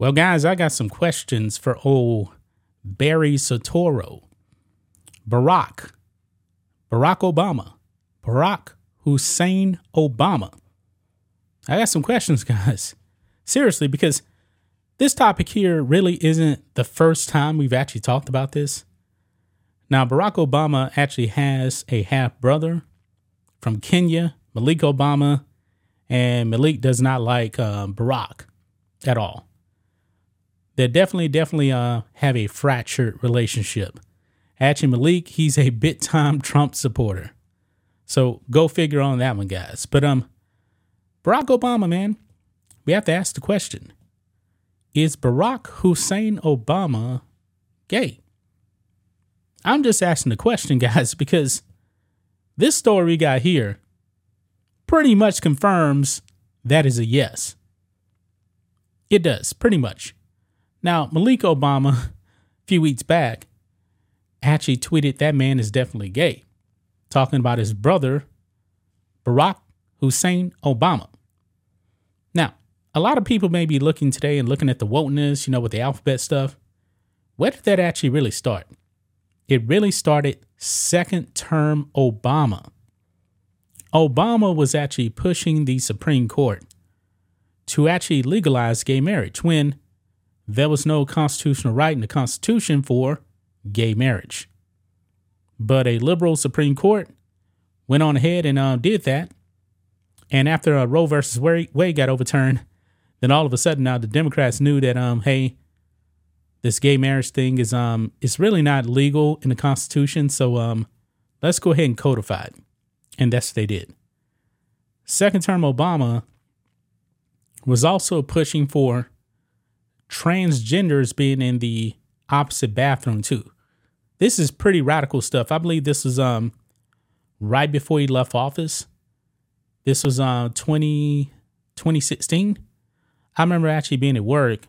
Well, guys, I got some questions for old Barry Soetoro. Barack, Barack Obama, Barack Hussein Obama. I got some questions, guys. Seriously, because this topic here really isn't the first time we've actually talked about this. Now, Barack Obama actually has a half brother from Kenya, Malik Obama, and Malik does not like uh, Barack at all they definitely, definitely uh, have a fractured relationship. Actually, Malik, he's a bit time Trump supporter. So go figure on that one, guys. But um, Barack Obama, man, we have to ask the question: Is Barack Hussein Obama gay? I'm just asking the question, guys, because this story we got here pretty much confirms that is a yes. It does, pretty much. Now, Malik Obama, a few weeks back, actually tweeted that man is definitely gay, talking about his brother, Barack Hussein Obama. Now, a lot of people may be looking today and looking at the wokeness, you know, with the alphabet stuff. Where did that actually really start? It really started second term Obama. Obama was actually pushing the Supreme Court to actually legalize gay marriage when there was no constitutional right in the Constitution for gay marriage. But a liberal Supreme Court went on ahead and uh, did that. And after uh, Roe versus Wade got overturned, then all of a sudden now the Democrats knew that um hey, this gay marriage thing is um it's really not legal in the Constitution, so um let's go ahead and codify it. And that's what they did. Second term Obama was also pushing for transgenders being in the opposite bathroom too. This is pretty radical stuff. I believe this was um right before he left office. This was uh 20, 2016. I remember actually being at work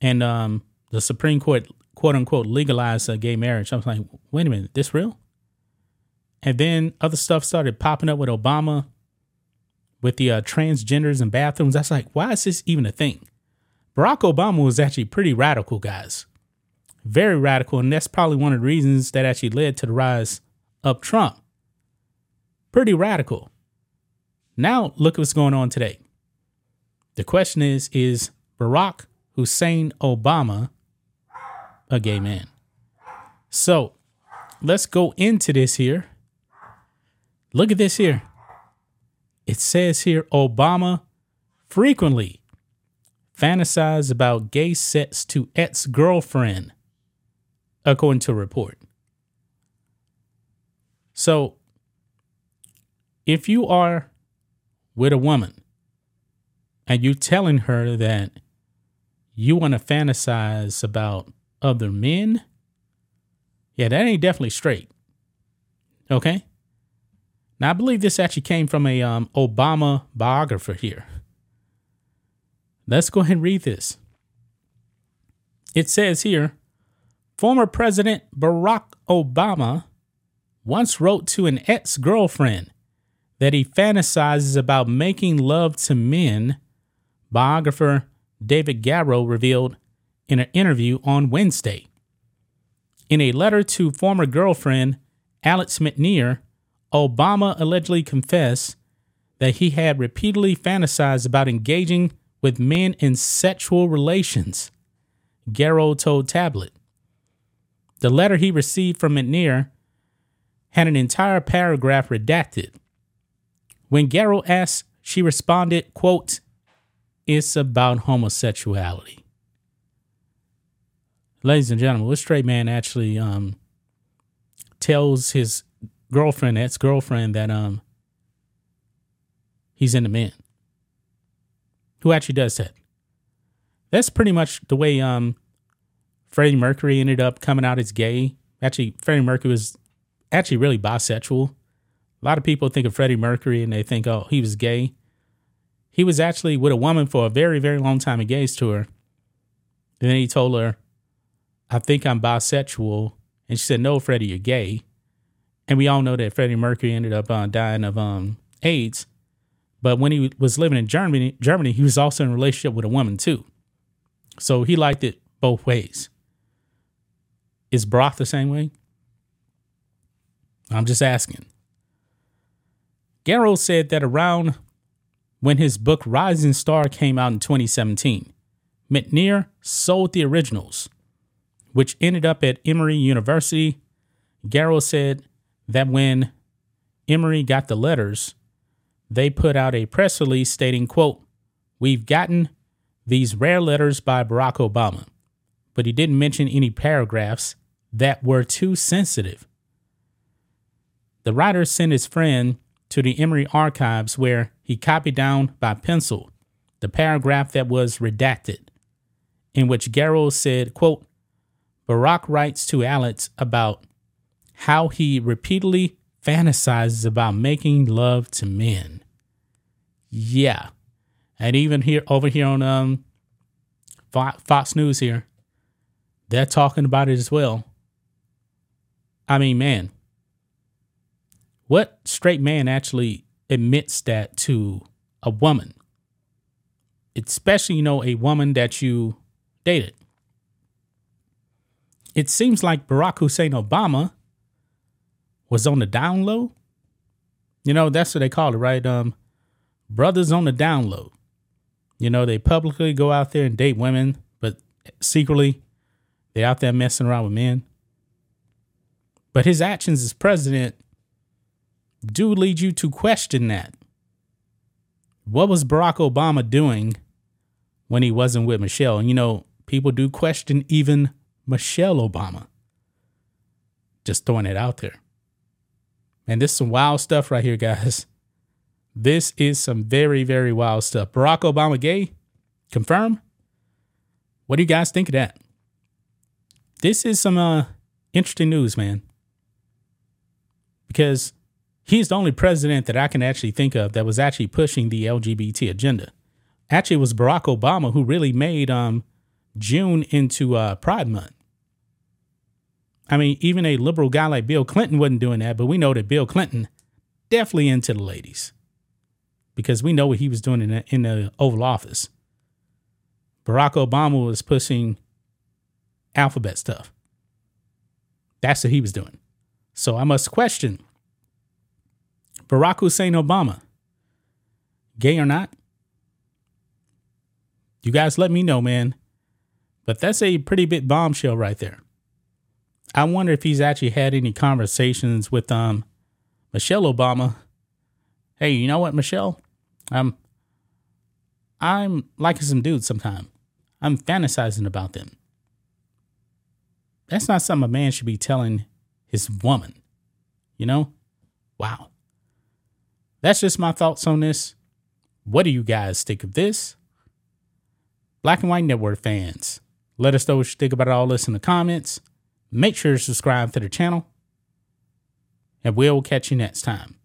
and um the Supreme Court quote unquote legalized uh, gay marriage. I was like, wait a minute, this real? And then other stuff started popping up with Obama with the uh, transgenders and bathrooms. That's like, why is this even a thing? Barack Obama was actually pretty radical, guys. Very radical. And that's probably one of the reasons that actually led to the rise of Trump. Pretty radical. Now, look at what's going on today. The question is Is Barack Hussein Obama a gay man? So let's go into this here. Look at this here. It says here Obama frequently fantasize about gay sex to ex girlfriend, according to a report. So, if you are with a woman and you're telling her that you want to fantasize about other men, yeah, that ain't definitely straight. Okay? Now, I believe this actually came from a um, Obama biographer here. Let's go ahead and read this. It says here former President Barack Obama once wrote to an ex girlfriend that he fantasizes about making love to men, biographer David Garrow revealed in an interview on Wednesday. In a letter to former girlfriend Alex McNear, Obama allegedly confessed that he had repeatedly fantasized about engaging with men in sexual relations, Garrow told Tablet. The letter he received from McNear had an entire paragraph redacted. When Garrow asked, she responded, quote, It's about homosexuality. Ladies and gentlemen, this straight man actually um, tells his girlfriend, ex girlfriend, that um, he's into men. Who actually does that? That's pretty much the way um Freddie Mercury ended up coming out as gay. Actually, Freddie Mercury was actually really bisexual. A lot of people think of Freddie Mercury and they think, oh, he was gay. He was actually with a woman for a very, very long time engaged to her. And then he told her, I think I'm bisexual. And she said, No, Freddie, you're gay. And we all know that Freddie Mercury ended up uh, dying of um, AIDS. But when he was living in Germany, Germany, he was also in a relationship with a woman too. So he liked it both ways. Is Barack the same way? I'm just asking. Garrow said that around when his book Rising Star came out in 2017, McNear sold the originals, which ended up at Emory University. Garrow said that when Emory got the letters, they put out a press release stating, quote, We've gotten these rare letters by Barack Obama, but he didn't mention any paragraphs that were too sensitive. The writer sent his friend to the Emory archives where he copied down by pencil the paragraph that was redacted, in which Garrow said, quote, Barack writes to Alex about how he repeatedly fantasizes about making love to men. Yeah. And even here over here on um Fox News here, they're talking about it as well. I mean, man, what straight man actually admits that to a woman? Especially, you know, a woman that you dated. It seems like Barack Hussein Obama was on the down low. You know, that's what they call it, right? Um, brothers on the down low. You know, they publicly go out there and date women, but secretly they're out there messing around with men. But his actions as president do lead you to question that. What was Barack Obama doing when he wasn't with Michelle? And you know, people do question even Michelle Obama. Just throwing it out there. And this is some wild stuff right here, guys. This is some very, very wild stuff. Barack Obama gay? Confirm? What do you guys think of that? This is some uh, interesting news, man. Because he's the only president that I can actually think of that was actually pushing the LGBT agenda. Actually, it was Barack Obama who really made um, June into uh, Pride Month. I mean, even a liberal guy like Bill Clinton wasn't doing that, but we know that Bill Clinton definitely into the ladies because we know what he was doing in the, in the Oval Office. Barack Obama was pushing alphabet stuff. That's what he was doing. So I must question Barack Hussein Obama, gay or not? You guys let me know, man. But that's a pretty big bombshell right there. I wonder if he's actually had any conversations with um Michelle Obama. Hey, you know what, Michelle? Um I'm liking some dudes sometime. I'm fantasizing about them. That's not something a man should be telling his woman. You know? Wow. That's just my thoughts on this. What do you guys think of this? Black and White Network fans, let us know what you think about all this in the comments. Make sure to subscribe to the channel, and we'll catch you next time.